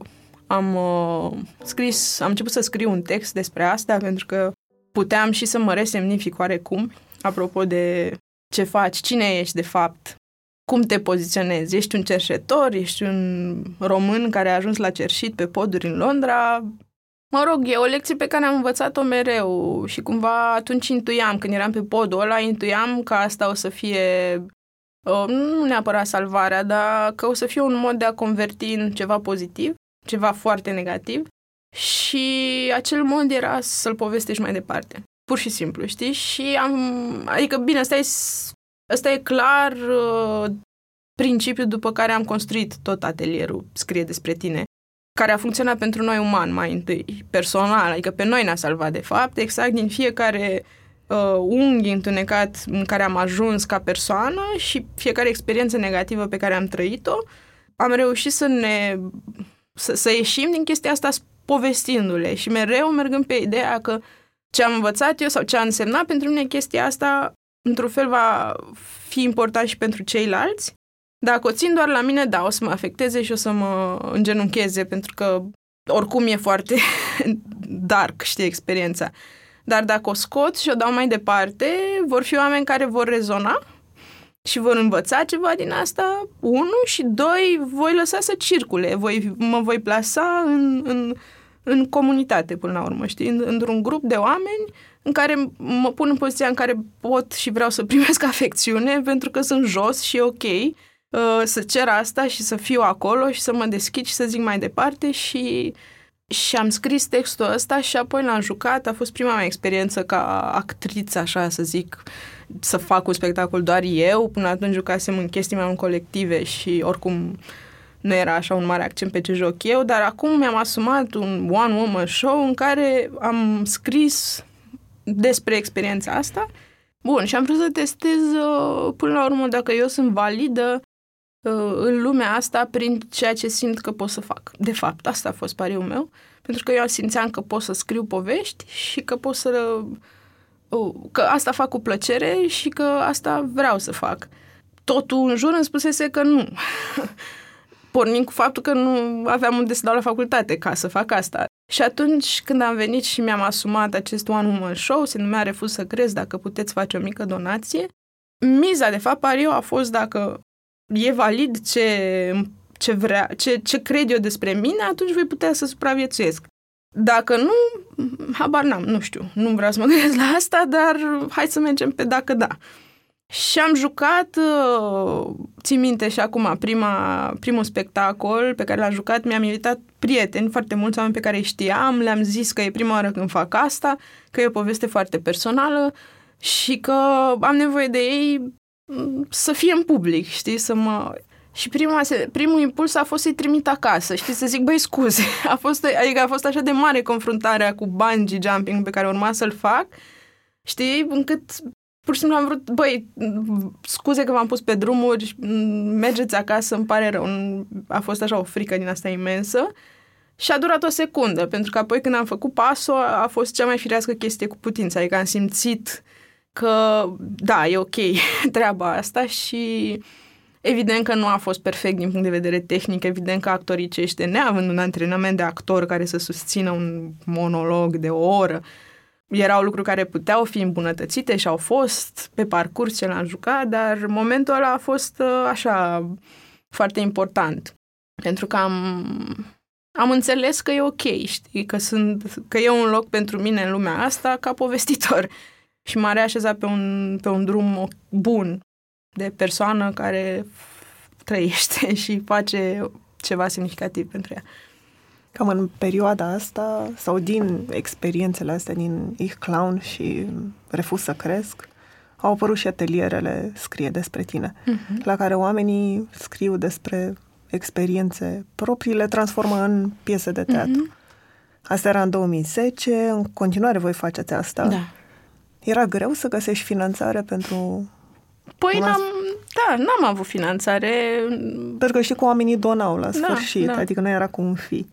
am uh, scris, am început să scriu un text despre asta, pentru că puteam și să mă resemnific oarecum, apropo de ce faci, cine ești de fapt, cum te poziționezi. Ești un cerșetor, ești un român care a ajuns la cerșit pe poduri în Londra. Mă rog, e o lecție pe care am învățat-o mereu și cumva atunci intuiam, când eram pe podul ăla, intuiam că asta o să fie uh, nu neapărat salvarea, dar că o să fie un mod de a converti în ceva pozitiv, ceva foarte negativ și acel mod era să-l povestești mai departe. Pur și simplu, știi? Și am... Adică, bine, ăsta e, ăsta e clar uh, principiul după care am construit tot atelierul Scrie despre tine, care a funcționat pentru noi uman mai întâi, personal, adică pe noi ne-a salvat de fapt, exact din fiecare uh, unghi întunecat în care am ajuns ca persoană și fiecare experiență negativă pe care am trăit-o, am reușit să ne să, să ieșim din chestia asta povestindu-le și mereu mergând pe ideea că ce am învățat eu sau ce a însemnat pentru mine chestia asta, într-un fel va fi important și pentru ceilalți. Dacă o țin doar la mine, da, o să mă afecteze și o să mă îngenuncheze, pentru că oricum e foarte *laughs* dark, știi, experiența. Dar dacă o scot și o dau mai departe, vor fi oameni care vor rezona și vor învăța ceva din asta, unu, și doi, voi lăsa să circule, voi, mă voi plasa în, în, în comunitate până la urmă, știi, în, într-un grup de oameni în care mă pun în poziția în care pot și vreau să primesc *laughs* afecțiune pentru că sunt jos și e ok uh, să cer asta și să fiu acolo și să mă deschid și să zic mai departe și și am scris textul ăsta și apoi l-am jucat. A fost prima mea experiență ca actriță, așa să zic, să fac un spectacol doar eu. Până atunci jucasem în chestii mai colective și oricum nu era așa un mare accent pe ce joc eu, dar acum mi-am asumat un one-woman show în care am scris despre experiența asta. Bun, și am vrut să testez uh, până la urmă dacă eu sunt validă uh, în lumea asta prin ceea ce simt că pot să fac. De fapt, asta a fost pariul meu, pentru că eu simțeam că pot să scriu povești și că pot să... Uh, că asta fac cu plăcere și că asta vreau să fac. Totul în jur îmi spusese că nu. *laughs* Pornind cu faptul că nu aveam unde să dau la facultate ca să fac asta. Și atunci când am venit și mi-am asumat acest One Woman Show, se numea Refuz să crezi dacă puteți face o mică donație, miza, de fapt, pariu a fost dacă e valid ce, ce, vrea, ce, ce cred eu despre mine, atunci voi putea să supraviețuiesc. Dacă nu, habar n-am, nu știu, nu vreau să mă gândesc la asta, dar hai să mergem pe dacă da. Și am jucat, uh, țin minte și acum, prima, primul spectacol pe care l-am jucat, mi-am invitat prieteni, foarte mulți oameni pe care îi știam, le-am zis că e prima oară când fac asta, că e o poveste foarte personală și că am nevoie de ei mm, să fie în public, știi, să mă... Și prima, primul impuls a fost să-i trimit acasă, știi, să zic, băi, scuze, *laughs* a fost, adică a fost așa de mare confruntarea cu bungee jumping pe care urma să-l fac, știi, încât pur și simplu am vrut, băi, scuze că v-am pus pe drumuri, mergeți acasă, îmi pare rău. A fost așa o frică din asta imensă. Și a durat o secundă, pentru că apoi când am făcut pasul a fost cea mai firească chestie cu putință. Adică am simțit că, da, e ok *laughs* treaba asta și evident că nu a fost perfect din punct de vedere tehnic, evident că actorii cește, neavând un antrenament de actor care să susțină un monolog de o oră, erau lucruri care puteau fi îmbunătățite și au fost pe parcurs ce l-am jucat, dar momentul ăla a fost uh, așa foarte important. Pentru că am, am înțeles că e ok, știi, că, sunt, că e un loc pentru mine în lumea asta ca povestitor. *laughs* Și m-a reașezat pe un, pe un drum bun de persoană care trăiește *laughs* și face ceva semnificativ pentru ea. Cam în perioada asta, sau din experiențele astea, din Ich Clown și Refuz să cresc, au apărut și atelierele Scrie despre tine, uh-huh. la care oamenii scriu despre experiențe proprii, le transformă în piese de teatru. Uh-huh. Asta era în 2010, în continuare voi faceți asta. Da. Era greu să găsești finanțare pentru... Păi n-am, da, n-am avut finanțare. Pentru că știi că oamenii donau la da, sfârșit, da, da. adică nu era cu un fi.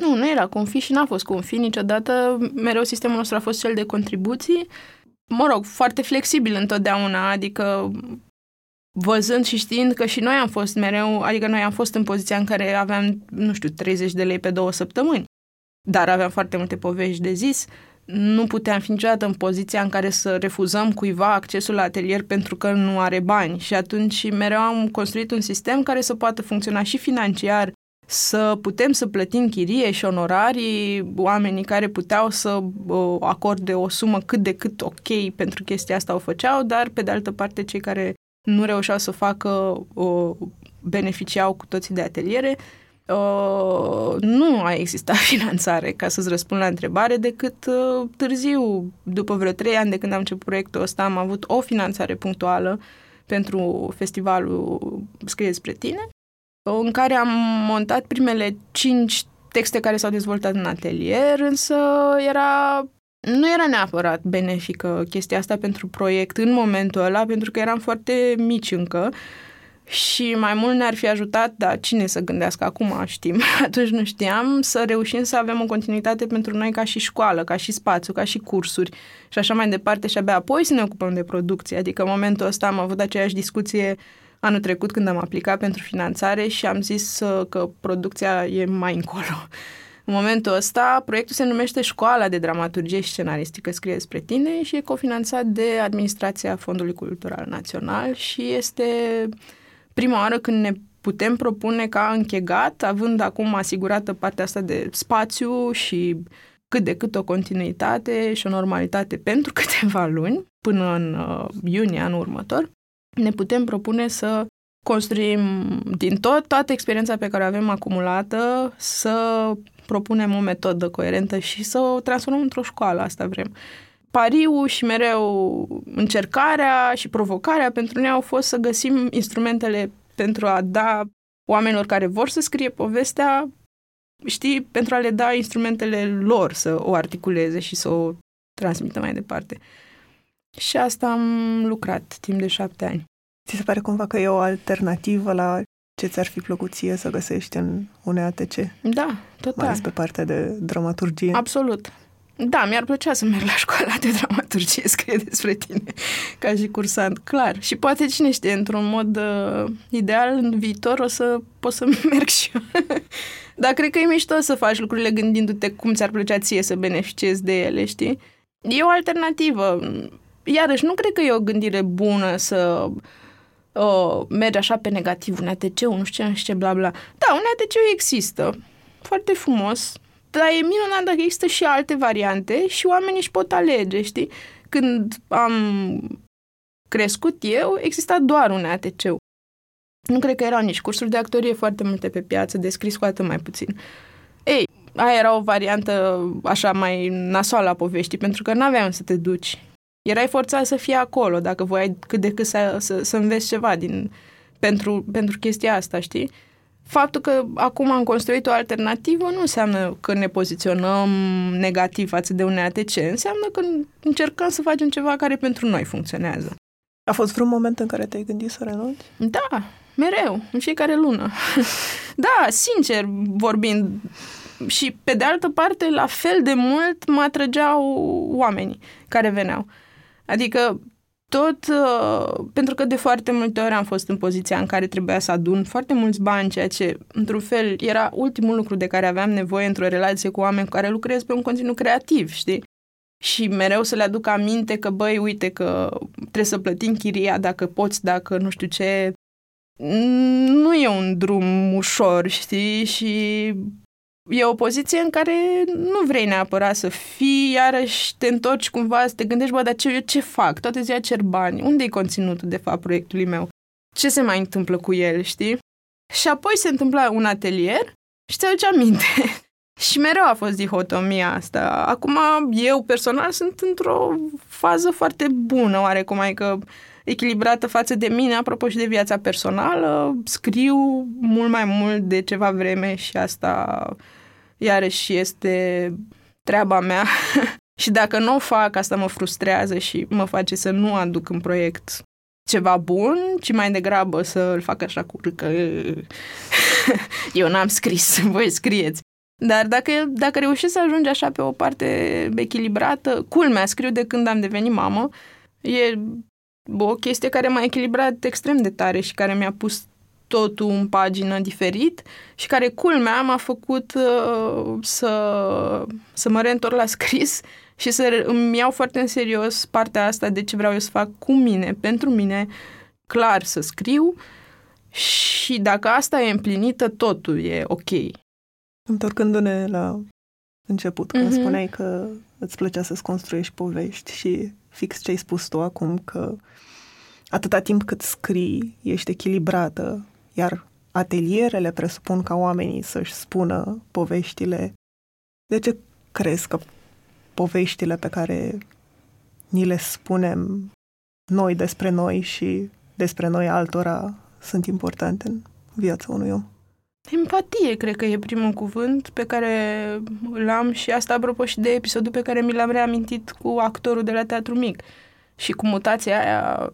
Nu, nu era cum fi și n-a fost cum fi niciodată. Mereu sistemul nostru a fost cel de contribuții. Mă rog, foarte flexibil întotdeauna, adică văzând și știind că și noi am fost mereu, adică noi am fost în poziția în care aveam, nu știu, 30 de lei pe două săptămâni, dar aveam foarte multe povești de zis, nu puteam fi niciodată în poziția în care să refuzăm cuiva accesul la atelier pentru că nu are bani și atunci mereu am construit un sistem care să poată funcționa și financiar să putem să plătim chirie și onorarii, oamenii care puteau să acorde o sumă cât de cât ok pentru chestia asta o făceau, dar pe de altă parte cei care nu reușeau să facă o, beneficiau cu toții de ateliere. Uh, nu a existat *laughs* finanțare, ca să-ți răspund la întrebare, decât uh, târziu, după vreo trei ani de când am început proiectul ăsta, am avut o finanțare punctuală pentru festivalul Scrie despre tine în care am montat primele cinci texte care s-au dezvoltat în atelier, însă era nu era neapărat benefică chestia asta pentru proiect în momentul ăla, pentru că eram foarte mici încă și mai mult ne-ar fi ajutat, dar cine să gândească acum, știm, *laughs* atunci nu știam, să reușim să avem o continuitate pentru noi ca și școală, ca și spațiu, ca și cursuri și așa mai departe și abia apoi să ne ocupăm de producție. Adică în momentul ăsta am avut aceeași discuție anul trecut când am aplicat pentru finanțare și am zis uh, că producția e mai încolo. *laughs* În momentul ăsta, proiectul se numește Școala de Dramaturgie și Scenaristică Scrie despre tine și e cofinanțat de Administrația Fondului Cultural Național și este prima oară când ne putem propune ca închegat, având acum asigurată partea asta de spațiu și cât de cât o continuitate și o normalitate pentru *laughs* câteva luni, până în uh, iunie anul următor, ne putem propune să construim din tot, toată experiența pe care o avem acumulată, să propunem o metodă coerentă și să o transformăm într-o școală, asta vrem. Pariul și mereu încercarea și provocarea pentru noi au fost să găsim instrumentele pentru a da oamenilor care vor să scrie povestea, știi, pentru a le da instrumentele lor să o articuleze și să o transmită mai departe. Și asta am lucrat timp de șapte ani. Ți se pare cumva că e o alternativă la ce ți-ar fi plăcut ție să găsești în UNEATC? Da, total. Mai ales pe partea de dramaturgie. Absolut. Da, mi-ar plăcea să merg la școala de dramaturgie, scrie despre tine, ca și cursant, clar. Și poate, cine știe, într-un mod uh, ideal, în viitor o să pot să *laughs* merg și eu. Dar cred că e mișto să faci lucrurile gândindu-te cum ți-ar plăcea ție să beneficiezi de ele, știi? E o alternativă. Iarăși, nu cred că e o gândire bună să uh, mergi așa pe negativ, un ATC, nu știu ce, nu știu ce, bla bla. Da, un ATC există. Foarte frumos, dar e minunat dacă există și alte variante și oamenii își pot alege, știi? Când am crescut eu, exista doar un atc Nu cred că erau nici cursuri de actorie foarte multe pe piață, de scris cu atât mai puțin. Ei, aia era o variantă așa mai nasoală a poveștii, pentru că n-aveai să te duci. Erai forțat să fii acolo, dacă voiai cât de cât să, să, să înveți ceva din, pentru, pentru chestia asta, știi? Faptul că acum am construit o alternativă nu înseamnă că ne poziționăm negativ față de un ATC, înseamnă că încercăm să facem ceva care pentru noi funcționează. A fost vreun moment în care te-ai gândit să renunți? Da, mereu, în fiecare lună. *laughs* da, sincer vorbind, și pe de altă parte, la fel de mult mă atrăgeau oamenii care veneau. Adică tot uh, pentru că de foarte multe ori am fost în poziția în care trebuia să adun foarte mulți bani, ceea ce, într-un fel, era ultimul lucru de care aveam nevoie într-o relație cu oameni cu care lucrez pe un conținut creativ, știi? Și mereu să le aduc aminte că, băi, uite că trebuie să plătim chiria dacă poți, dacă nu știu ce. Nu e un drum ușor, știi? Și e o poziție în care nu vrei neapărat să fii, iarăși te întorci cumva să te gândești, bă, dar ce, eu ce fac? Toate ziua cer bani. Unde e conținutul, de fapt, proiectului meu? Ce se mai întâmplă cu el, știi? Și apoi se întâmpla un atelier și ți aduce aminte. *laughs* și mereu a fost dihotomia asta. Acum, eu personal sunt într-o fază foarte bună, oarecum, adică echilibrată față de mine, apropo și de viața personală. Scriu mult mai mult de ceva vreme și asta iarăși este treaba mea. *laughs* și dacă nu o fac, asta mă frustrează și mă face să nu aduc în proiect ceva bun, ci mai degrabă să îl fac așa cu râcă. *laughs* Eu n-am scris, *laughs* voi scrieți. Dar dacă, dacă reușesc să ajungi așa pe o parte echilibrată, culmea, scriu de când am devenit mamă, e o chestie care m-a echilibrat extrem de tare și care mi-a pus totul în pagină diferit și care, culmea, m-a făcut uh, să, să mă reîntorc la scris și să îmi iau foarte în serios partea asta de ce vreau eu să fac cu mine, pentru mine, clar să scriu și dacă asta e împlinită, totul e ok. Întorcându-ne la început, când mm-hmm. spuneai că îți plăcea să-ți construiești povești și fix ce ai spus tu acum, că atâta timp cât scrii, ești echilibrată, iar atelierele presupun ca oamenii să-și spună poveștile. De ce crezi că poveștile pe care ni le spunem noi despre noi și despre noi altora sunt importante în viața unui om? Empatie, cred că e primul cuvânt pe care l-am și asta apropo și de episodul pe care mi l-am reamintit cu actorul de la Teatru Mic și cu mutația aia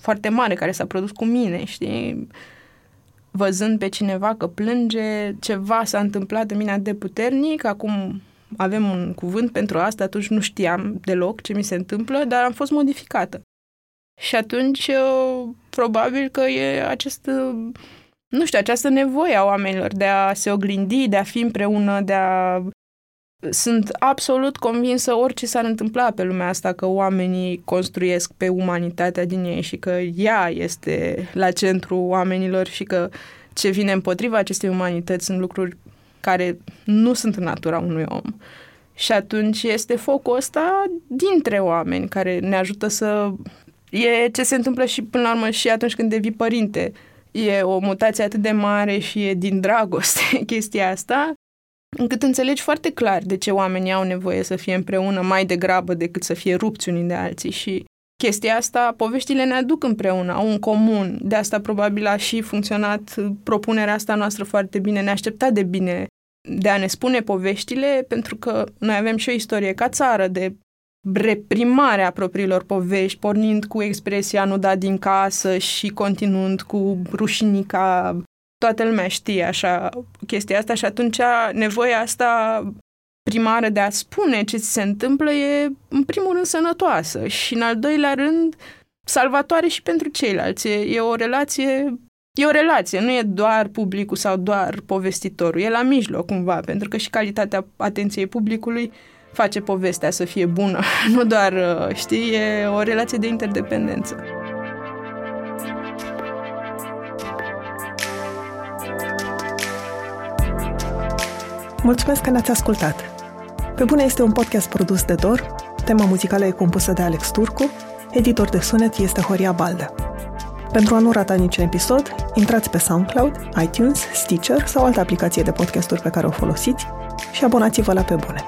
foarte mare care s-a produs cu mine, știi? Văzând pe cineva că plânge, ceva s-a întâmplat în mine de puternic, acum avem un cuvânt pentru asta, atunci nu știam deloc ce mi se întâmplă, dar am fost modificată. Și atunci, probabil că e acest nu știu, această nevoie a oamenilor de a se oglindi, de a fi împreună, de a... Sunt absolut convinsă orice s-ar întâmpla pe lumea asta, că oamenii construiesc pe umanitatea din ei și că ea este la centru oamenilor și că ce vine împotriva acestei umanități sunt lucruri care nu sunt în natura unui om. Și atunci este focul ăsta dintre oameni care ne ajută să... E ce se întâmplă și până la urmă și atunci când devii părinte. E o mutație atât de mare și e din dragoste *laughs* chestia asta, încât înțelegi foarte clar de ce oamenii au nevoie să fie împreună mai degrabă decât să fie rupți unii de alții și chestia asta, poveștile ne aduc împreună, au un comun. De asta probabil a și funcționat propunerea asta noastră foarte bine, ne aștepta de bine de a ne spune poveștile, pentru că noi avem și o istorie ca țară de reprimare a propriilor povești, pornind cu expresia nu da din casă și continuând cu rușinica. Toată lumea știe așa chestia asta și atunci nevoia asta primară de a spune ce ți se întâmplă e în primul rând sănătoasă și în al doilea rând salvatoare și pentru ceilalți. E, e o relație E o relație, nu e doar publicul sau doar povestitorul, e la mijloc cumva, pentru că și calitatea atenției publicului face povestea să fie bună, *laughs* nu doar, uh, știi, e o relație de interdependență. Mulțumesc că ne-ați ascultat! Pe bune este un podcast produs de Dor, tema muzicală e compusă de Alex Turcu, editor de sunet este Horia Balda. Pentru a nu rata niciun episod, intrați pe SoundCloud, iTunes, Stitcher sau altă aplicație de podcasturi pe care o folosiți și abonați-vă la Pe Bune.